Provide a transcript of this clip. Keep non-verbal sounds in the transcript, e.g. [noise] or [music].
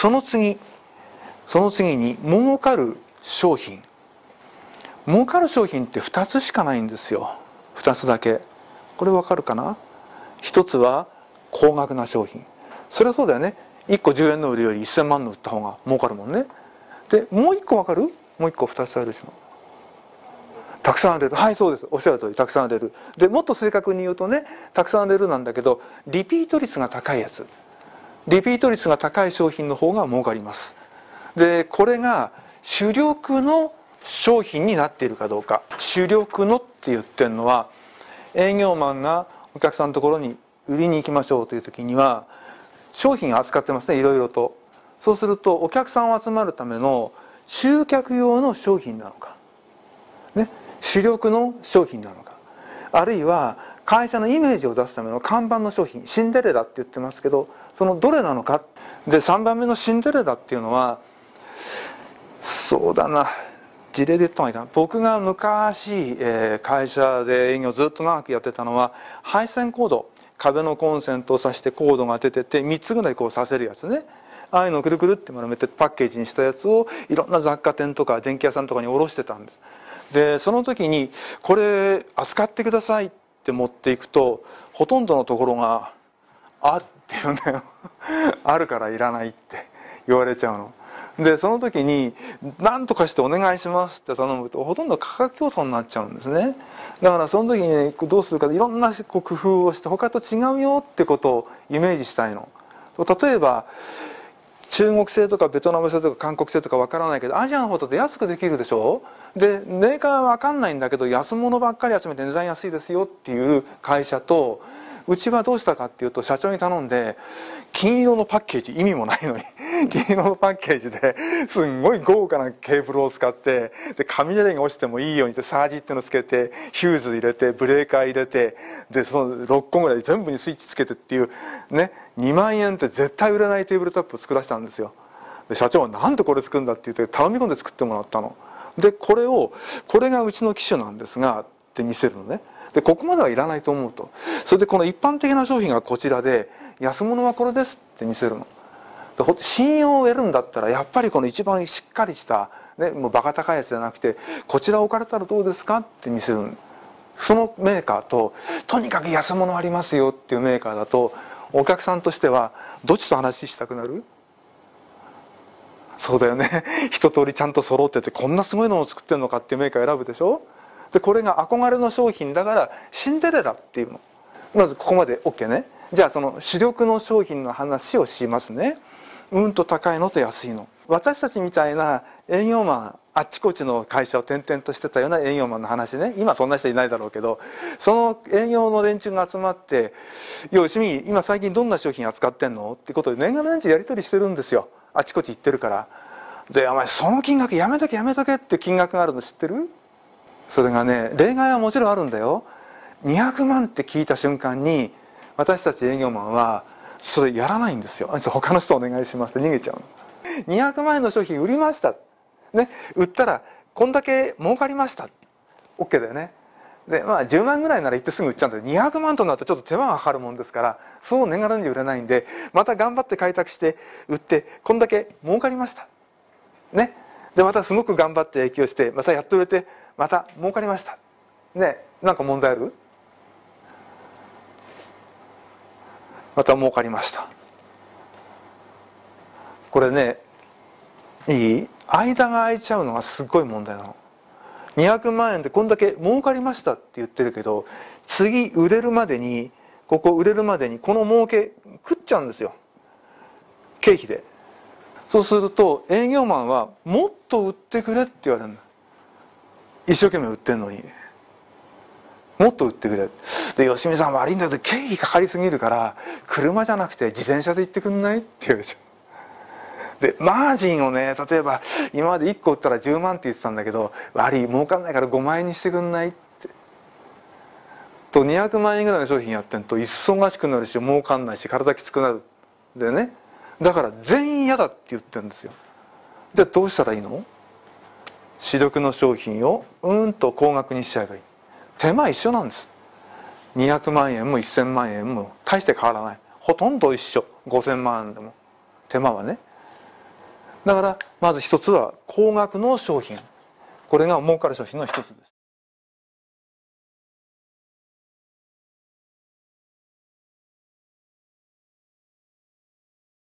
その次その次に儲かる商品。儲かる商品って2つしかないんですよ。2つだけ。これわかるかな？1つは高額な商品。それはそうだよね。1個10円の売るより1000万の売った方が儲かるもんね。でもう1個わかる？もう1個2つあるでしょたくさん売れる。はいそうです。おっしゃる通り。たくさん売れる。でもっと正確に言うとねたくさん売れるなんだけどリピート率が高いやつ。リピート率が高い商品の方が儲かります。でこれが主力の商品になっているかどうか。主力のって言ってるのは営業マンがお客さんのところに売りに行きましょうという時には商品扱ってますねいろいろと。そうするとお客さんを集まるための集客用の商品なのか、ね、主力の商品なのか。あるいは会社のイメージを出すための看板の商品シンデレラって言ってますけどそのどれなのか。で3番目のシンデレラっていうのはそうだな。事例で言った方がいいかな。僕が昔、えー、会社で営業ずっと長くやってたのは配線コード。壁のコンセントを挿してコードが出てて3つぐらいこうさせるやつね。ああいうのをくるくるって丸めてパッケージにしたやつをいろんな雑貨店とか電気屋さんとかに卸してたんです。でその時にこれ扱ってくださいって持っていくとほとんどのところが「あ」って言うんだよ。[laughs] あるからいらないって言われちゃうの。でその時に何とかしてお願いしますって頼むとほとんど価格競争になっちゃうんですね。だからその時にどうするかいろんな工夫をして他と違うよってことをイメージしたいの。例えば中国製とかベトナム製とか韓国製とかわからないけどアジアの方だと安くできるでしょ？でメーカーはわかんないんだけど安物ばっかり集めて値段安いですよっていう会社とうちはどうしたかっていうと社長に頼んで金色のパッケージ意味もないのに [laughs] 金色のパッケージですんごい豪華なケーブルを使ってで雷が落ちてもいいようにってサージっていうのをつけてヒューズ入れてブレーカー入れてでその6個ぐらい全部にスイッチつけてっていうね2万円って絶対売れないテーブルトップを作らせたんですよ。で社長は何でこれ作るんだって言って頼み込んで作ってもらったの。でこれをこれがうちの機種なんですがって見せるのね。でここまではいらないと思うと。それでこの一般的な商品がこちらで安物はこれですって見せるの。で信用を得るんだったらやっぱりこの一番しっかりした、ね、もうバカ高いやつじゃなくてこちら置かれたらどうですかって見せるそのメーカーととにかく安物ありますよっていうメーカーだとお客さんとしてはどっちと話したくなる？そうだよね。[laughs] 一通りちゃんと揃っててこんなすごいのを作ってるのかっていうメーカー選ぶでしょ？でこれが憧れの商品だからシンデレラっていうの。まずここまで OK ね。じゃあその主力の商品の話をしますね。うんと高いのと安いの。私たちみたいな営業マンあっちこっちの会社を転々としてたような営業マンの話ね。今そんな人いないだろうけどその営業の連中が集まって「よしみ今最近どんな商品扱ってんの?」ってことで年がら年中やり取りしてるんですよ。あっちこっち行ってるから。で「お前その金額やめとけやめとけ」って金額があるの知ってる？それがね例外はもちろんあるんだよ。200万って聞いた瞬間に私たち営業マンはそれやらないんですよ。他の人お願いしますって逃げちゃうの。200万円の商品売りました。ね売ったらこんだけ儲かりました。OK だよね。でまあ10万ぐらいなら行ってすぐ売っちゃうんだけど200万となるとちょっと手間がかかるもんですからそう年がらに売れないんでまた頑張って開拓して売ってこんだけ儲かりました。ね。でまたすごく頑張って影響してまたやっと売れてまた儲かりました。ねなんか問題ある？また儲かりました。これねいい？間が空いちゃうのがすごい問題なの。200万円でこんだけ儲かりましたって言ってるけど次売れるまでにここ売れるまでにこの儲け食っちゃうんですよ。経費で。そうすると営業マンはもっと売ってくれって言われるの一生懸命売ってんのに。もっと売ってくれ。で吉見さん悪いんだけど経費かかりすぎるから車じゃなくて自転車で行ってくんないって言うでしょでマージンをね例えば今まで1個売ったら10万って言ってたんだけど悪い儲かんないから5万円にしてくんないって。と200万円ぐらいの商品やってんと忙しくなるし儲かんないし体きつくなる。でね。だから全員嫌だって言ってるんですよ。じゃあどうしたらいいの？主力の商品をうんと高額にしちゃえばいい。手間一緒なんです。200万円も1000万円も大して変わらない。ほとんど一緒。5000万円でも。手間はね。だからまず一つは高額の商品。これが儲かる商品の一つです。